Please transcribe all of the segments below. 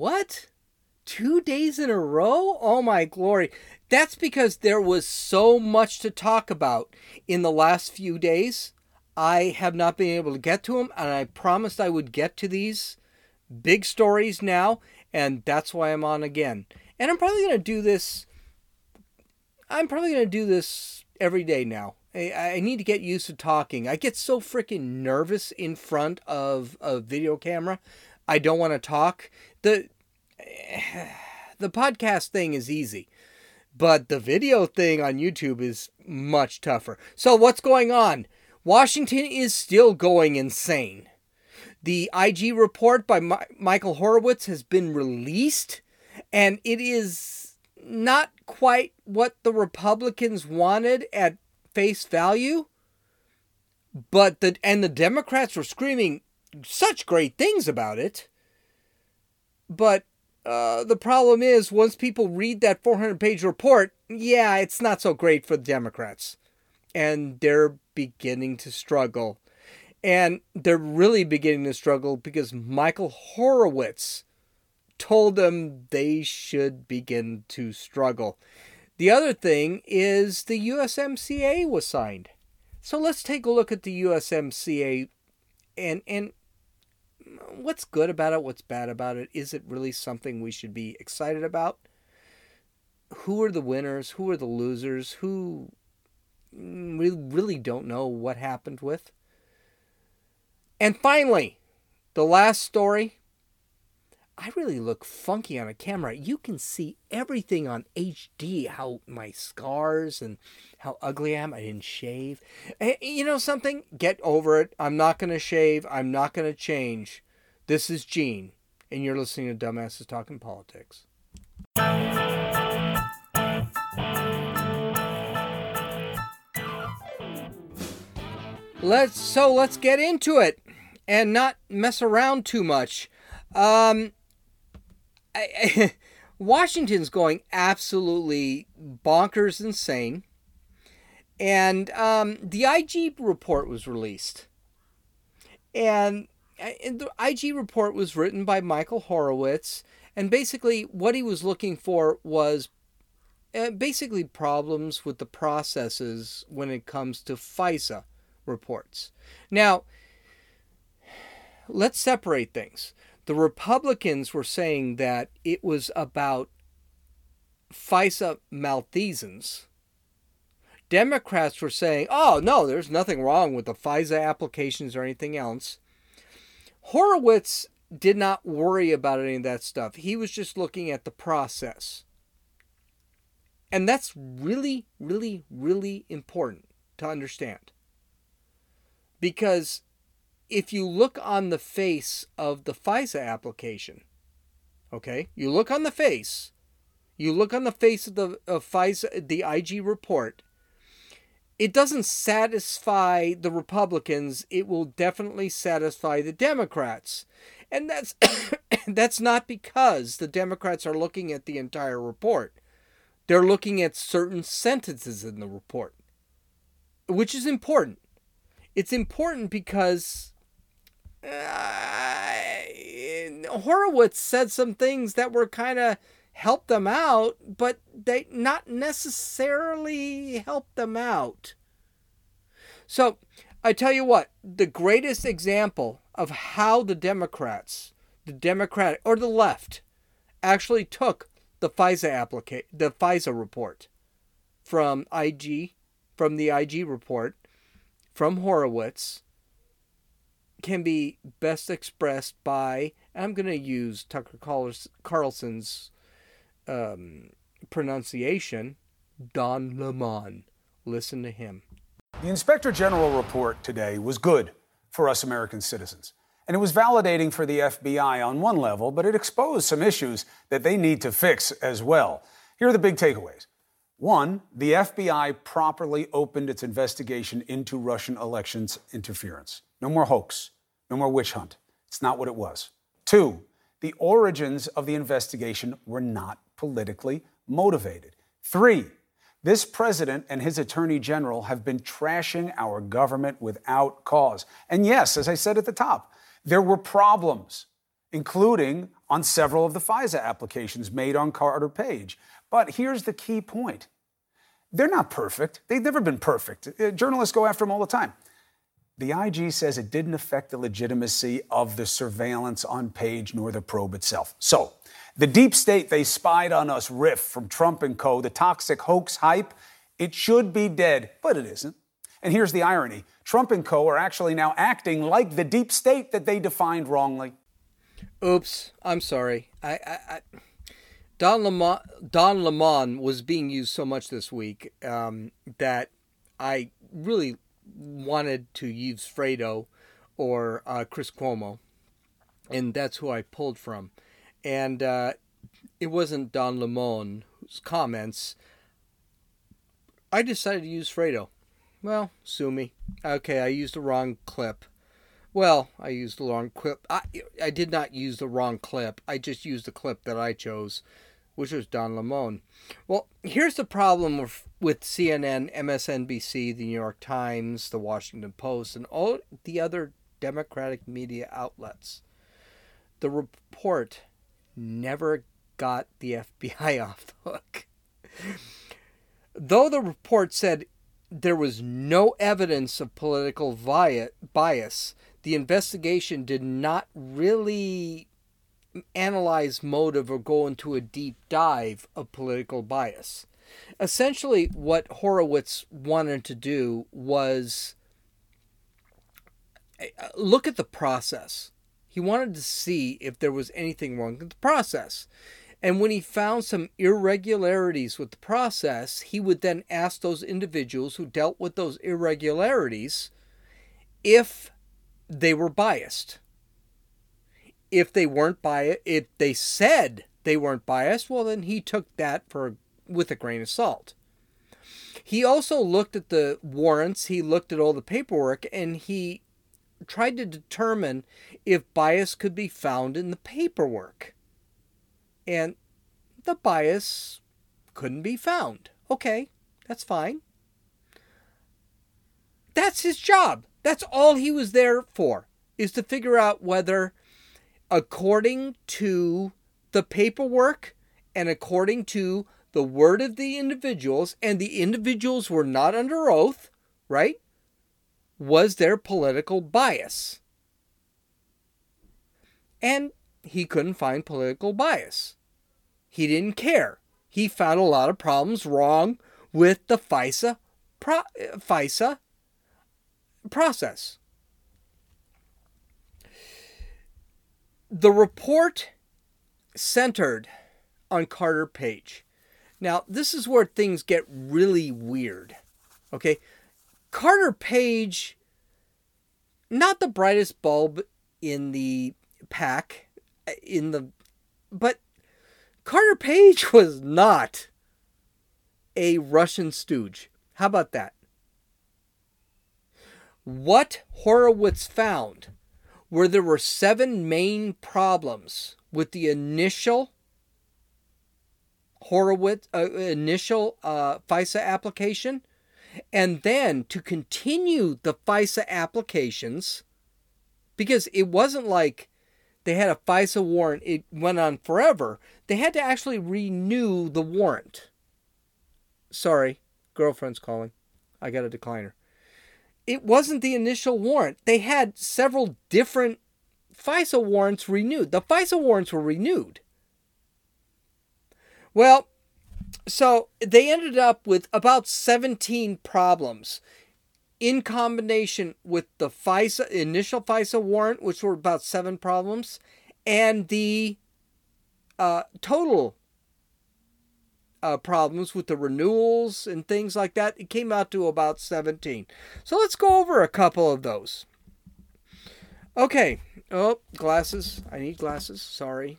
What? Two days in a row? Oh my glory. That's because there was so much to talk about in the last few days. I have not been able to get to them, and I promised I would get to these big stories now, and that's why I'm on again. And I'm probably going to do this. I'm probably going to do this every day now. I, I need to get used to talking. I get so freaking nervous in front of a video camera. I don't want to talk. The the podcast thing is easy, but the video thing on YouTube is much tougher. So what's going on? Washington is still going insane. The IG report by My- Michael Horowitz has been released, and it is not quite what the Republicans wanted at face value. But the and the Democrats were screaming such great things about it. But uh, the problem is, once people read that 400 page report, yeah, it's not so great for the Democrats. And they're beginning to struggle. And they're really beginning to struggle because Michael Horowitz told them they should begin to struggle. The other thing is the USMCA was signed. So let's take a look at the USMCA and and what's good about it, what's bad about it. Is it really something we should be excited about? Who are the winners? Who are the losers? Who mm, we really don't know what happened with? And finally, the last story. I really look funky on a camera. You can see everything on HD, how my scars and how ugly I am. I didn't shave. You know something? Get over it. I'm not going to shave. I'm not going to change. This is Gene, and you're listening to Dumbasses Talking Politics. Let's so let's get into it and not mess around too much. Um, Washington's going absolutely bonkers insane. And um, the IG report was released. And, and the IG report was written by Michael Horowitz. And basically, what he was looking for was uh, basically problems with the processes when it comes to FISA reports. Now, let's separate things. The Republicans were saying that it was about FISA malfeasance. Democrats were saying, oh, no, there's nothing wrong with the FISA applications or anything else. Horowitz did not worry about any of that stuff. He was just looking at the process. And that's really, really, really important to understand. Because if you look on the face of the FISA application, okay, you look on the face, you look on the face of the of FISA, the IG report, it doesn't satisfy the Republicans. It will definitely satisfy the Democrats, and that's that's not because the Democrats are looking at the entire report. They're looking at certain sentences in the report, which is important. It's important because uh, Horowitz said some things that were kind of helped them out, but they not necessarily helped them out. So, I tell you what, the greatest example of how the Democrats, the Democratic or the left, actually took the FISA applica- the FISA report from IG, from the IG report, from Horowitz, can be best expressed by, I'm going to use Tucker Carlson's um, pronunciation, Don Lemon. Listen to him. The Inspector General report today was good for us American citizens. And it was validating for the FBI on one level, but it exposed some issues that they need to fix as well. Here are the big takeaways. One, the FBI properly opened its investigation into Russian elections interference. No more hoax, no more witch hunt. It's not what it was. Two, the origins of the investigation were not politically motivated. Three, this president and his attorney general have been trashing our government without cause. And yes, as I said at the top, there were problems, including on several of the FISA applications made on Carter Page. But here's the key point they're not perfect. They've never been perfect. Uh, journalists go after them all the time. The IG says it didn't affect the legitimacy of the surveillance on Page nor the probe itself. So, the deep state they spied on us riff from Trump and co., the toxic hoax hype, it should be dead, but it isn't. And here's the irony Trump and co. are actually now acting like the deep state that they defined wrongly. Oops, I'm sorry. I, I, I Don Lemon, Don Lemon was being used so much this week um, that I really wanted to use Fredo or uh, Chris Cuomo, and that's who I pulled from. And uh, it wasn't Don Lemon whose comments. I decided to use Fredo. Well, sue me. Okay, I used the wrong clip. Well, I used the wrong clip. I, I did not use the wrong clip. I just used the clip that I chose, which was Don Lemon. Well, here's the problem with, with CNN, MSNBC, the New York Times, the Washington Post, and all the other Democratic media outlets. The report never got the FBI off the hook. Though the report said there was no evidence of political bias, the investigation did not really analyze motive or go into a deep dive of political bias. Essentially, what Horowitz wanted to do was uh, look at the process. He wanted to see if there was anything wrong with the process. And when he found some irregularities with the process, he would then ask those individuals who dealt with those irregularities if they were biased. If they weren't biased, if they said they weren't biased, well, then he took that for with a grain of salt. He also looked at the warrants, he looked at all the paperwork, and he tried to determine if bias could be found in the paperwork and the bias couldn't be found. Okay, that's fine. That's his job. That's all he was there for, is to figure out whether, according to the paperwork and according to the word of the individuals, and the individuals were not under oath, right? Was there political bias? And he couldn't find political bias. He didn't care. He found a lot of problems wrong with the FISA, pro, uh, FISA process. The report centered on Carter Page. Now, this is where things get really weird. Okay? Carter Page, not the brightest bulb in the pack, uh, in the, but Carter Page was not a Russian stooge. How about that? What Horowitz found were there were seven main problems with the initial Horowitz uh, initial uh, FISA application, and then to continue the FISA applications, because it wasn't like they had a FISA warrant, it went on forever. They had to actually renew the warrant. Sorry, girlfriend's calling. I got a decliner. It wasn't the initial warrant. They had several different FISA warrants renewed. The FISA warrants were renewed. Well, so they ended up with about 17 problems in combination with the FISA initial FISA warrant, which were about seven problems, and the uh, total uh, problems with the renewals and things like that, it came out to about 17. So let's go over a couple of those. Okay. Oh, glasses. I need glasses. Sorry.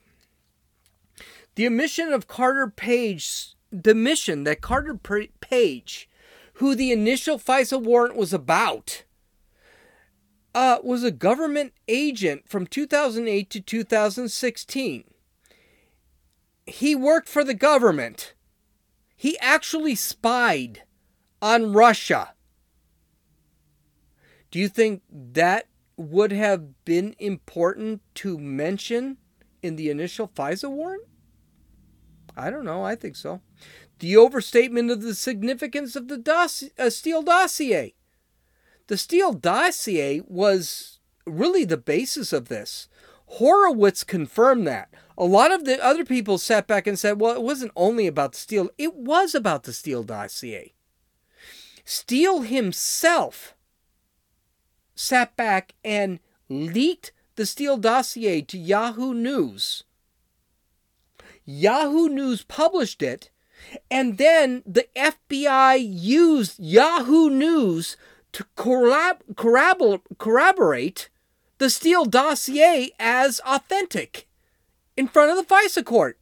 The omission of Carter Page, the mission that Carter Page who the initial FISA warrant was about, uh, was a government agent from 2008 to 2016. He worked for the government. He actually spied on Russia. Do you think that would have been important to mention in the initial FISA warrant? I don't know. I think so. The overstatement of the significance of the dossier, uh, Steele dossier. The Steele dossier was really the basis of this. Horowitz confirmed that. A lot of the other people sat back and said, well, it wasn't only about the Steele, it was about the Steele dossier. Steele himself sat back and leaked the Steele dossier to Yahoo News. Yahoo News published it, and then the FBI used Yahoo News to corrobor- corroborate the Steele dossier as authentic in front of the FISA court.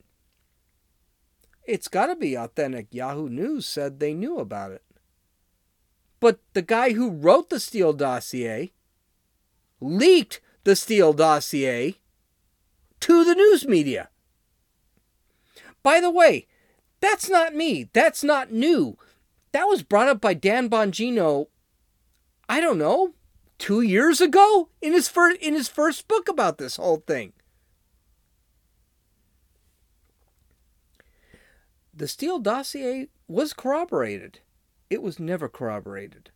It's got to be authentic. Yahoo News said they knew about it. But the guy who wrote the Steele dossier leaked the Steele dossier to the news media. By the way, that's not me. That's not new. That was brought up by Dan Bongino, I don't know, two years ago in his first in his first book about this whole thing. The Steele dossier was corroborated. It was never corroborated.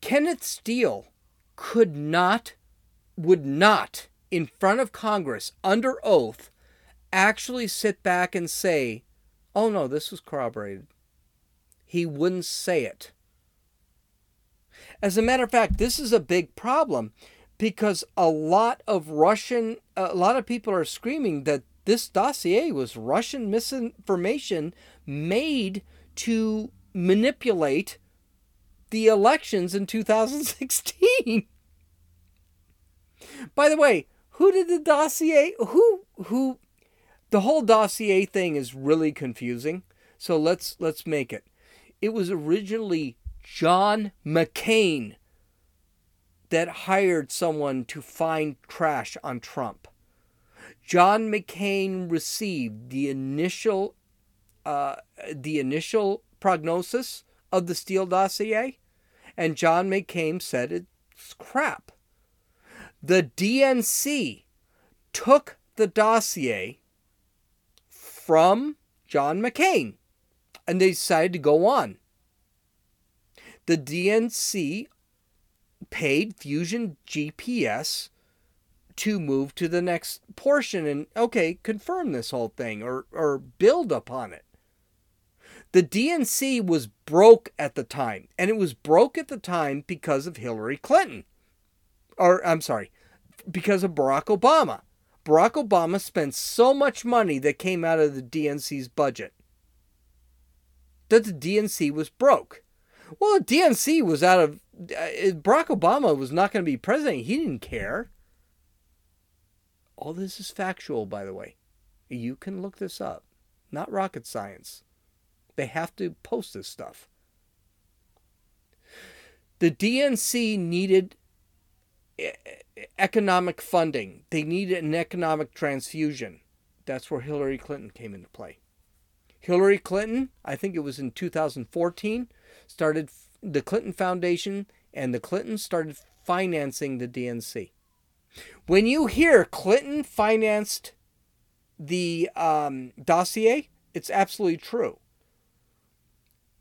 Kenneth Steele could not, would not, in front of Congress, under oath, actually sit back and say, oh no, this was corroborated. He wouldn't say it. As a matter of fact, this is a big problem because a lot of Russian, a lot of people are screaming that this dossier was Russian misinformation made to manipulate the elections in 2016. By the way, who did the dossier? Who who? The whole dossier thing is really confusing. So let's let's make it. It was originally John McCain that hired someone to find trash on Trump. John McCain received the initial uh, the initial prognosis of the Steele dossier, and John McCain said it's crap. The DNC took the dossier from John McCain and they decided to go on. The DNC paid Fusion GPS to move to the next portion and okay, confirm this whole thing or or build upon it. The DNC was broke at the time, and it was broke at the time because of Hillary Clinton. Or, I'm sorry, because of Barack Obama. Barack Obama spent so much money that came out of the DNC's budget that the DNC was broke. Well, the DNC was out of. Uh, Barack Obama was not going to be president. He didn't care. All this is factual, by the way. You can look this up. Not rocket science. They have to post this stuff. The DNC needed economic funding. They needed an economic transfusion. That's where Hillary Clinton came into play. Hillary Clinton, I think it was in 2014, started the Clinton Foundation, and the Clintons started financing the DNC. When you hear Clinton financed the um, dossier, it's absolutely true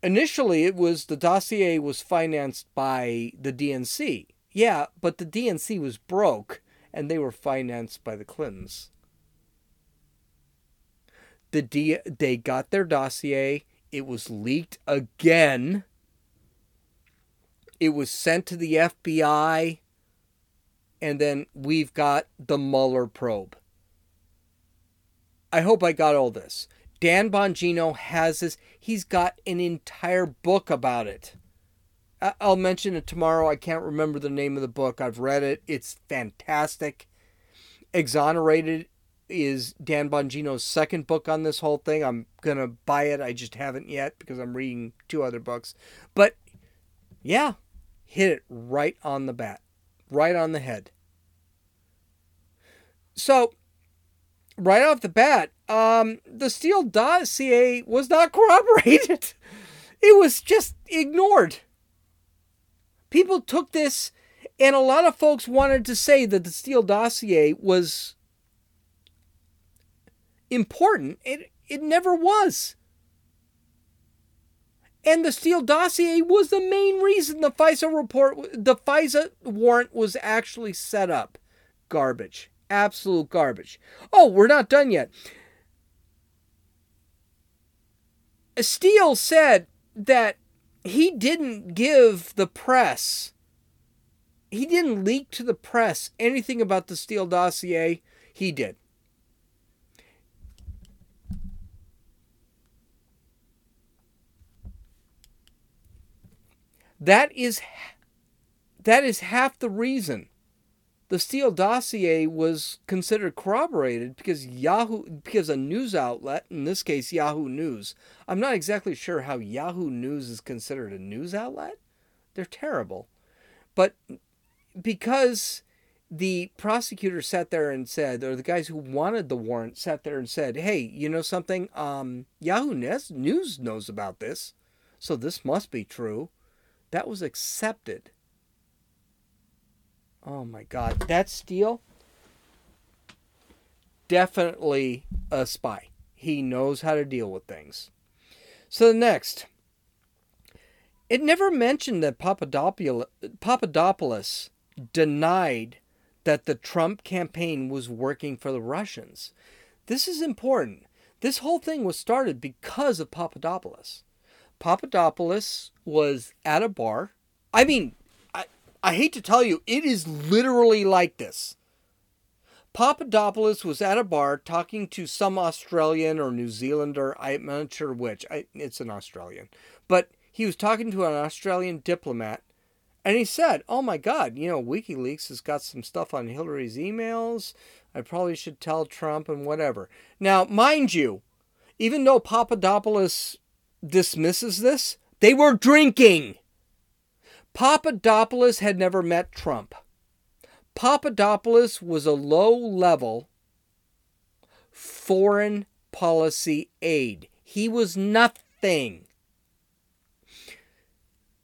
initially it was the dossier was financed by the DNC. Yeah, but the DNC was broke and they were financed by the Clintons. The D- they got their dossier, it was leaked again. It was sent to the FBI and then we've got the Mueller probe. I hope I got all this. Dan Bongino has this. He's got an entire book about it. I'll mention it tomorrow. I can't remember the name of the book. I've read it. It's fantastic. Exonerated is Dan Bongino's second book on this whole thing. I'm going to buy it. I just haven't yet because I'm reading two other books. But yeah, hit it right on the bat, right on the head. So right off the bat, um, the Steele dossier was not corroborated. It was just ignored. People took this And a lot of folks wanted to say that the Steele dossier was important. It, it never was. And the Steele dossier was the main reason the FISA report, the FISA warrant was actually set up. Garbage. Absolute garbage. Oh, we're not done yet. Steele said that he didn't give the press, he didn't leak to the press anything about the Steele dossier. He did. That is that is half the reason the Steele dossier was considered corroborated because Yahoo because a news outlet, in this case Yahoo News. I'm not exactly sure how Yahoo News is considered a news outlet. They're terrible. But because the prosecutor sat there and said, or the guys who wanted the warrant sat there and said, "Hey, you know something? Um, Yahoo News knows about this, so this must be true." That was accepted. Oh my God, that Steele definitely a spy. He knows how to deal with things. So the next, it never mentioned that Papadopoulos denied that the Trump campaign was working for the Russians. This is important. This whole thing was started because of Papadopoulos. Papadopoulos was at a bar. I mean, I, I hate to tell you, it is literally like this. Papadopoulos was at a bar talking to some Australian or New Zealander, I'm not sure which, I, it's an Australian, but he was talking to an Australian diplomat and he said, Oh my God, you know, WikiLeaks has got some stuff on Hillary's emails. I probably should tell Trump and whatever. Now, mind you, even though Papadopoulos dismisses this. They were drinking. Papadopoulos had never met Trump. Papadopoulos was a low level foreign policy aide. He was nothing.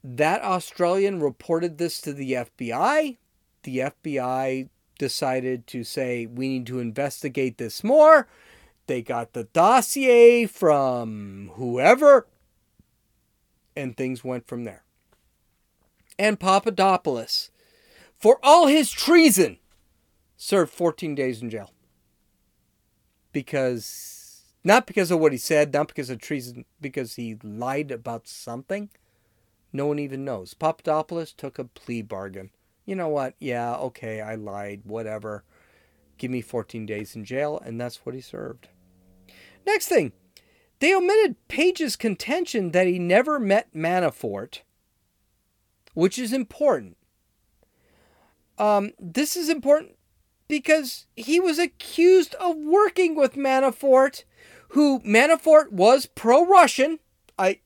That Australian reported this to the FBI. The FBI decided to say, we need to investigate this more. They got the dossier from whoever, and things went from there. And Papadopoulos, for all his treason, served 14 days in jail. Because, not because of what he said, not because of treason, because he lied about something. No one even knows. Papadopoulos took a plea bargain. You know what? Yeah, okay, I lied, whatever. Give me 14 days in jail, and that's what he served. Next thing, they omitted Page's contention that he never met Manafort, which is important. Um, this is important because he was accused of working with Manafort, who Manafort was pro-Russian. I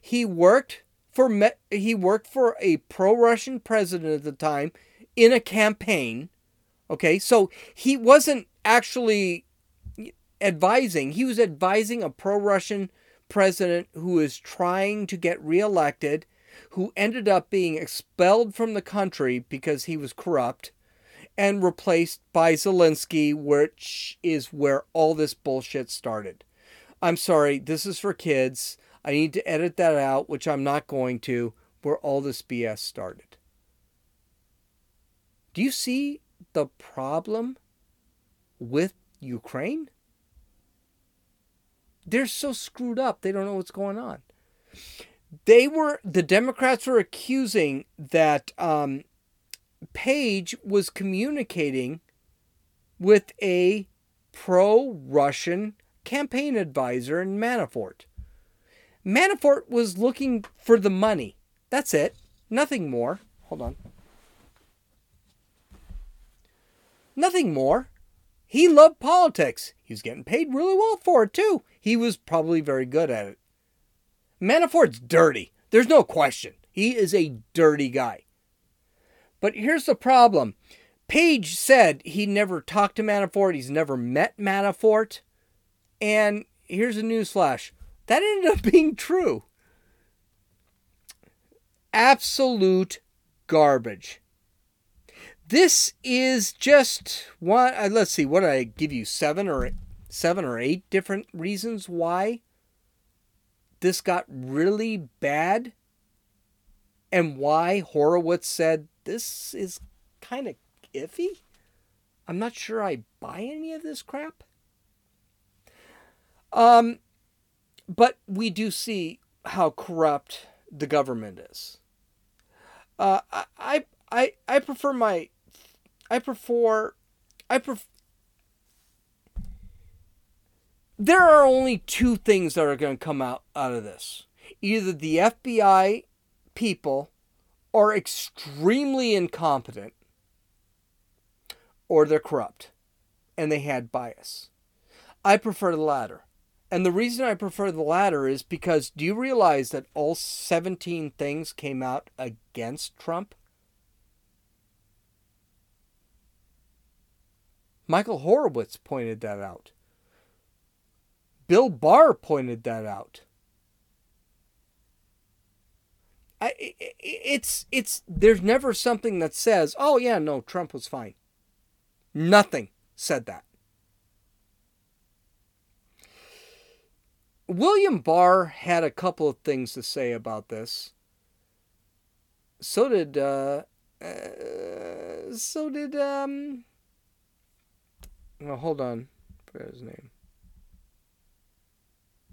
he worked for he worked for a pro-Russian president at the time in a campaign. Okay, so he wasn't actually advising. He was advising a pro Russian president who is trying to get reelected, who ended up being expelled from the country because he was corrupt and replaced by Zelensky, which is where all this bullshit started. I'm sorry, this is for kids. I need to edit that out, which I'm not going to, where all this BS started. Do you see the problem with Ukraine? They're so screwed up, they don't know what's going on. They were, the Democrats were accusing that um, Page was communicating with a pro Russian campaign advisor in Manafort. Manafort was looking for the money. That's it. Nothing more. Hold on. Nothing more. He loved politics. He was getting paid really well for it, too. He was probably very good at it. Manafort's dirty. There's no question. He is a dirty guy. But here's the problem Page said he never talked to Manafort, he's never met Manafort. And here's a newsflash that ended up being true. Absolute garbage. This is just one. Uh, let's see. What did I give you? Seven or seven or eight different reasons why this got really bad, and why Horowitz said this is kind of iffy. I'm not sure I buy any of this crap. Um, but we do see how corrupt the government is. Uh, I, I, I prefer my, I prefer, I prefer. There are only two things that are going to come out out of this. Either the FBI people are extremely incompetent, or they're corrupt, and they had bias. I prefer the latter. And the reason I prefer the latter is because do you realize that all 17 things came out against Trump? Michael Horowitz pointed that out. Bill Barr pointed that out. I, it's it's there's never something that says, "Oh yeah, no, Trump was fine." Nothing said that. William Barr had a couple of things to say about this. So did uh, uh so did um well hold on. I forgot his name.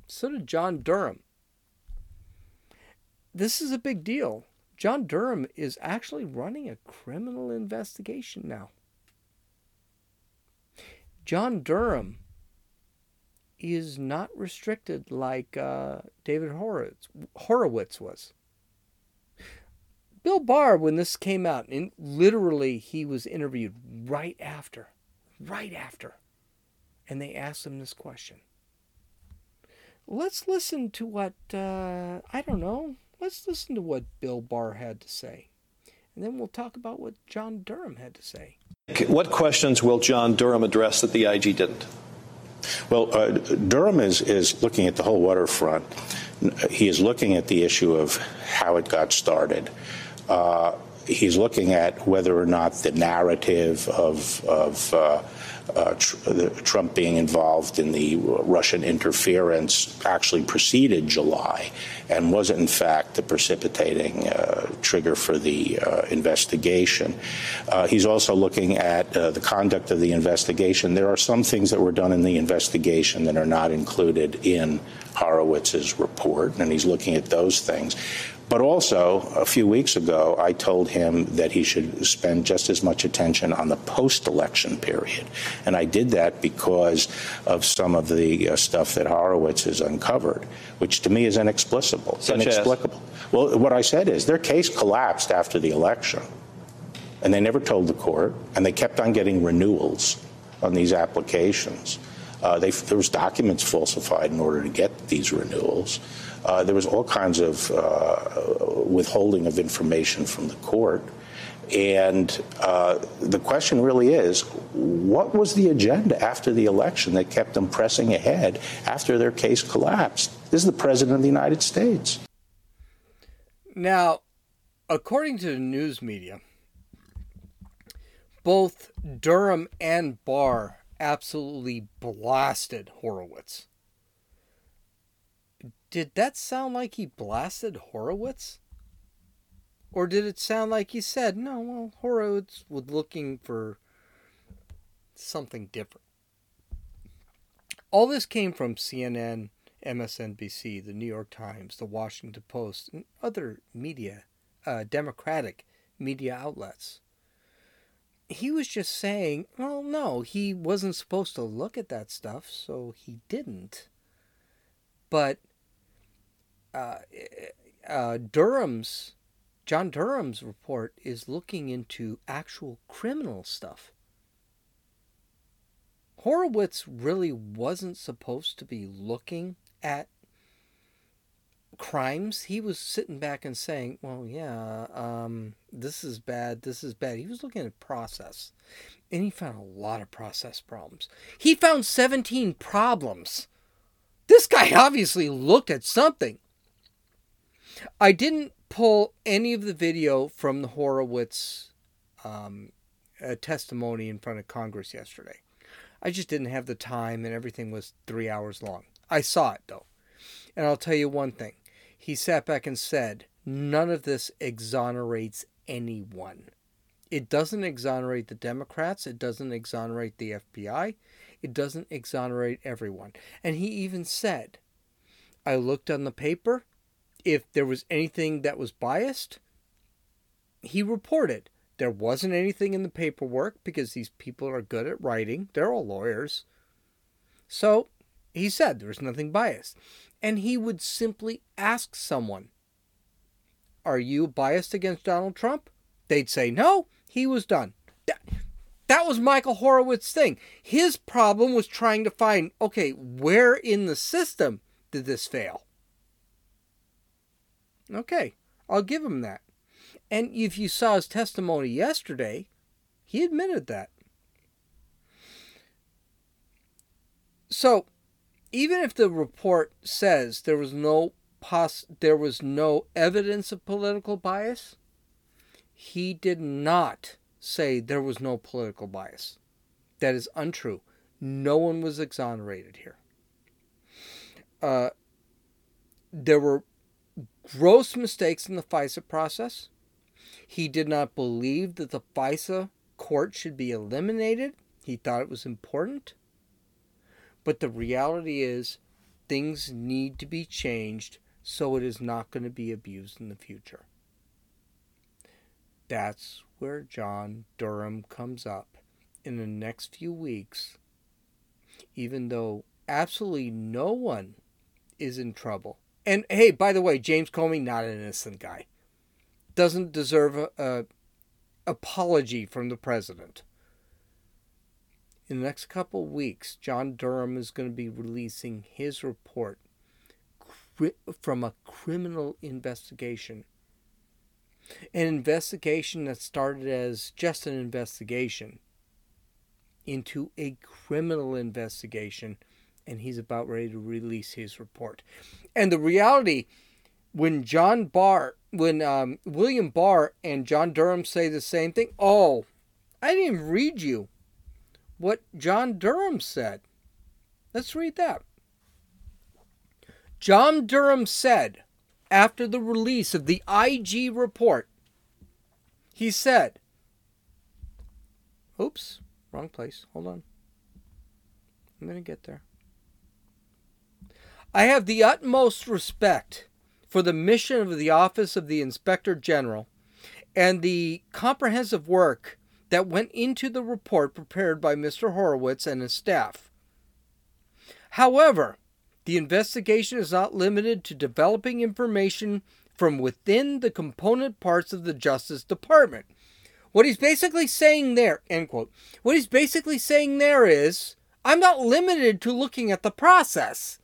So did John Durham. This is a big deal. John Durham is actually running a criminal investigation now. John Durham is not restricted like uh, David Horowitz, Horowitz was. Bill Barr, when this came out, and literally he was interviewed right after, right after, and they asked him this question. Let's listen to what, uh, I don't know, let's listen to what Bill Barr had to say. And then we'll talk about what John Durham had to say. What questions will John Durham address that the IG didn't? Well, uh, Durham is, is looking at the whole waterfront. He is looking at the issue of how it got started. Uh, he's looking at whether or not the narrative of, of uh, uh, tr- Trump being involved in the Russian interference actually preceded July and was in fact the precipitating uh, trigger for the uh, investigation. Uh, he's also looking at uh, the conduct of the investigation. There are some things that were done in the investigation that are not included in Horowitz's report, and he's looking at those things. But also, a few weeks ago, I told him that he should spend just as much attention on the post election period. And I did that because of some of the uh, stuff that Horowitz has uncovered, which to me is inexplicable. Such inexplicable. As? Well, what I said is their case collapsed after the election. And they never told the court, and they kept on getting renewals on these applications. Uh, they, there was documents falsified in order to get these renewals. Uh, there was all kinds of uh, withholding of information from the court. And uh, the question really is what was the agenda after the election that kept them pressing ahead after their case collapsed? This is the President of the United States. Now, according to the news media, both Durham and Barr absolutely blasted Horowitz. Did that sound like he blasted Horowitz? Or did it sound like he said, no, well, Horowitz was looking for something different? All this came from CNN, MSNBC, the New York Times, the Washington Post, and other media, uh, Democratic media outlets. He was just saying, well, no, he wasn't supposed to look at that stuff, so he didn't. But uh, uh, Durham's John Durham's report is looking into actual criminal stuff. Horowitz really wasn't supposed to be looking at crimes. He was sitting back and saying, "Well, yeah, um, this is bad. This is bad." He was looking at process, and he found a lot of process problems. He found seventeen problems. This guy obviously looked at something. I didn't pull any of the video from the Horowitz um, a testimony in front of Congress yesterday. I just didn't have the time, and everything was three hours long. I saw it though, and I'll tell you one thing. He sat back and said, "None of this exonerates anyone." It doesn't exonerate the Democrats. It doesn't exonerate the FBI. It doesn't exonerate everyone. And he even said, I looked on the paper. If there was anything that was biased, he reported. There wasn't anything in the paperwork because these people are good at writing. They're all lawyers. So he said there was nothing biased. And he would simply ask someone, Are you biased against Donald Trump? They'd say, No, he was done. That, that was Michael Horowitz's thing. His problem was trying to find, okay, where in the system did this fail? Okay, I'll give him that. And if you saw his testimony yesterday, he admitted that. So, even if the report says there was no pos- there was no evidence of political bias, he did not say there was no political bias. That is untrue. No one was exonerated here. Uh, there were gross mistakes in the FISA process. He did not believe that the FISA court should be eliminated. He thought it was important. But the reality is, things need to be changed so it is not going to be abused in the future. That's where John Durham comes up in the next few weeks, even though absolutely no one is in trouble. And hey, by the way, James Comey, not an innocent guy. Doesn't deserve a, a apology from the president. In the next couple weeks, John Durham is going to be releasing his report from a criminal investigation. An investigation that started as just an investigation into a criminal investigation, and he's about ready to release his report. And the reality, when John Barr, when um, William Barr and John Durham say the same thing, oh, I didn't read you what John Durham said. Let's read that. John Durham said after the release of the IG report, he said, Oops, wrong place. Hold on. I'm going to get there. I have the utmost respect for the mission of the Office of the Inspector General and the comprehensive work that went into the report prepared by Mr. Horowitz and his staff. However, the investigation is not limited to developing information from within the component parts of the Justice Department. What he's basically saying there, end quote, what he's basically saying there is, I'm not limited to looking at the process.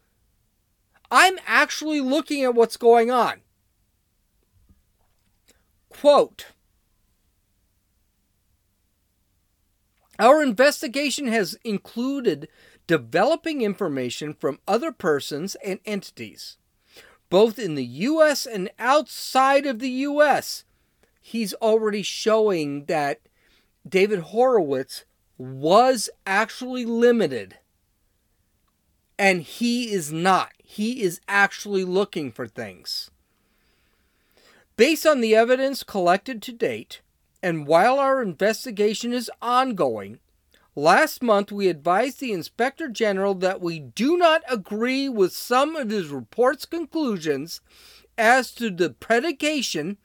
I'm actually looking at what's going on. Quote Our investigation has included developing information from other persons and entities, both in the U.S. and outside of the U.S. He's already showing that David Horowitz was actually limited, and he is not. He is actually looking for things. Based on the evidence collected to date, and while our investigation is ongoing, last month we advised the Inspector General that we do not agree with some of his report's conclusions as to the predication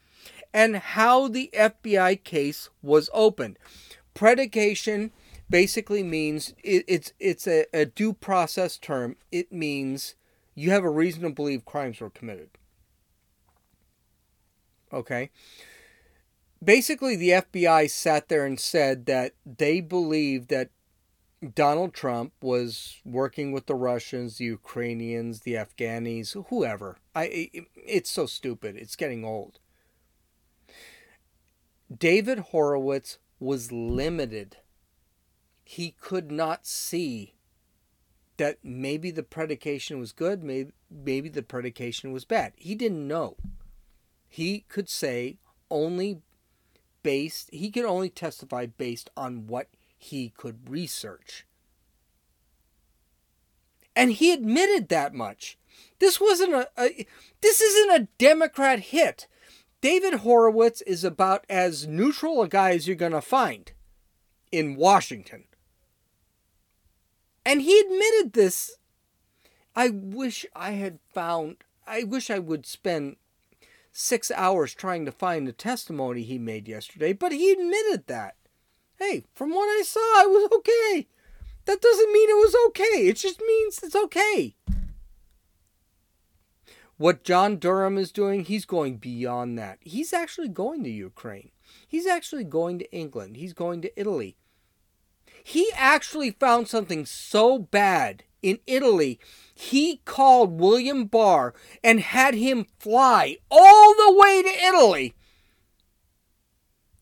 and how the FBI case was opened. Predication basically means it, it's it's a, a due process term. It means you have a reason to believe crimes were committed. Okay basically the FBI sat there and said that they believed that Donald Trump was working with the Russians, the Ukrainians, the Afghanis, whoever. I it's so stupid. It's getting old. David Horowitz was limited. He could not see that maybe the predication was good, maybe maybe the predication was bad. He didn't know. He could say only based, he could only testify based on what he could research. And he admitted that much. This wasn't a, a this isn't a Democrat hit. David Horowitz is about as neutral a guy as you're going to find in Washington. And he admitted this. I wish I had found, I wish I would spend six hours trying to find the testimony he made yesterday, but he admitted that. Hey, from what I saw, I was okay. That doesn't mean it was okay. It just means it's okay. What John Durham is doing, he's going beyond that. He's actually going to Ukraine. He's actually going to England. He's going to Italy. He actually found something so bad in Italy, he called William Barr and had him fly all the way to Italy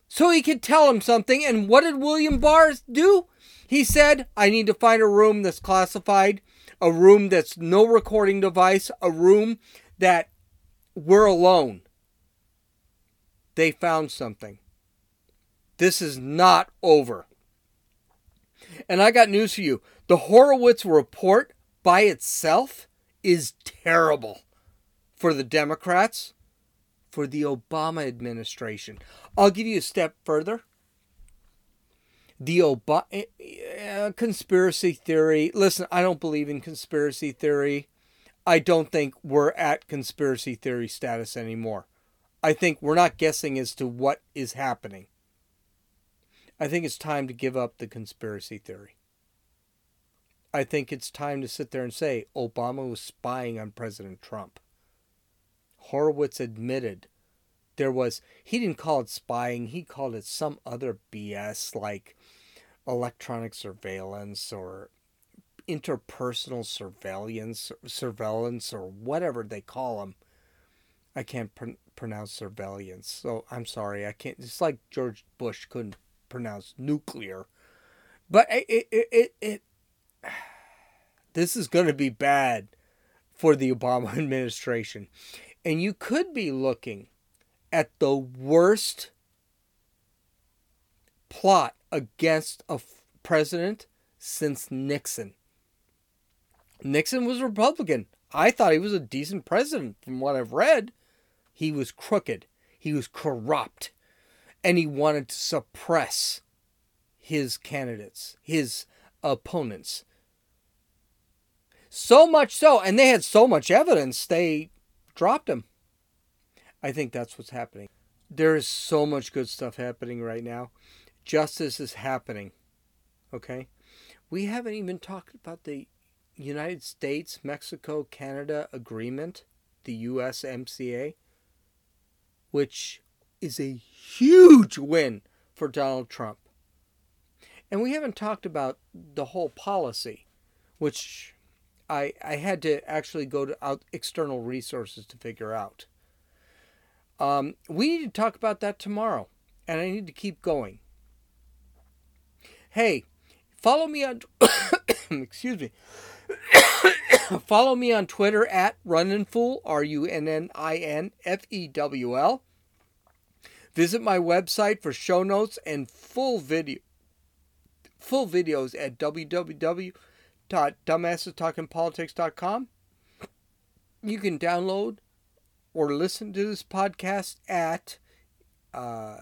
so he could tell him something. And what did William Barr do? He said, I need to find a room that's classified, a room that's no recording device, a room that we're alone. They found something. This is not over. And I got news for you. The Horowitz report by itself is terrible for the Democrats, for the Obama administration. I'll give you a step further. The Obama uh, conspiracy theory. Listen, I don't believe in conspiracy theory. I don't think we're at conspiracy theory status anymore. I think we're not guessing as to what is happening. I think it's time to give up the conspiracy theory. I think it's time to sit there and say Obama was spying on President Trump. Horowitz admitted there was, he didn't call it spying, he called it some other BS like electronic surveillance or interpersonal surveillance, surveillance or whatever they call them. I can't pr- pronounce surveillance, so I'm sorry. I can't. It's like George Bush couldn't pronounce nuclear. But it, it, it, it this is going to be bad for the Obama administration. And you could be looking at the worst plot against a president since Nixon. Nixon was a Republican. I thought he was a decent president from what I've read. He was crooked. He was corrupt and he wanted to suppress his candidates, his opponents. So much so, and they had so much evidence, they dropped him. I think that's what's happening. There is so much good stuff happening right now. Justice is happening. Okay? We haven't even talked about the United States Mexico Canada agreement, the USMCA, which is a huge win for Donald Trump. And we haven't talked about the whole policy, which I, I had to actually go to out external resources to figure out. Um, we need to talk about that tomorrow, and I need to keep going. Hey, follow me on. excuse me. follow me on Twitter at Runninfewl, R U N N I N F E W L. Visit my website for show notes and full video full videos at www.dumbassestalkingpolitics.com. You can download or listen to this podcast at uh,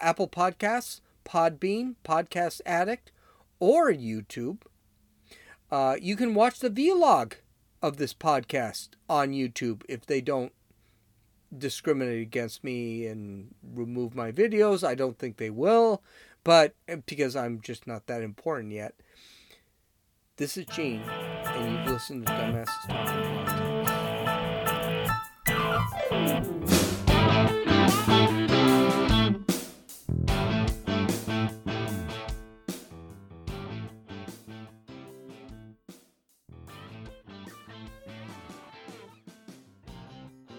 Apple Podcasts, Podbean, Podcast Addict, or YouTube. Uh, you can watch the vlog of this podcast on YouTube if they don't discriminate against me and remove my videos. I don't think they will, but eh, because I'm just not that important yet. This is Gene, and you've listened to Dumbasses Talking Politics.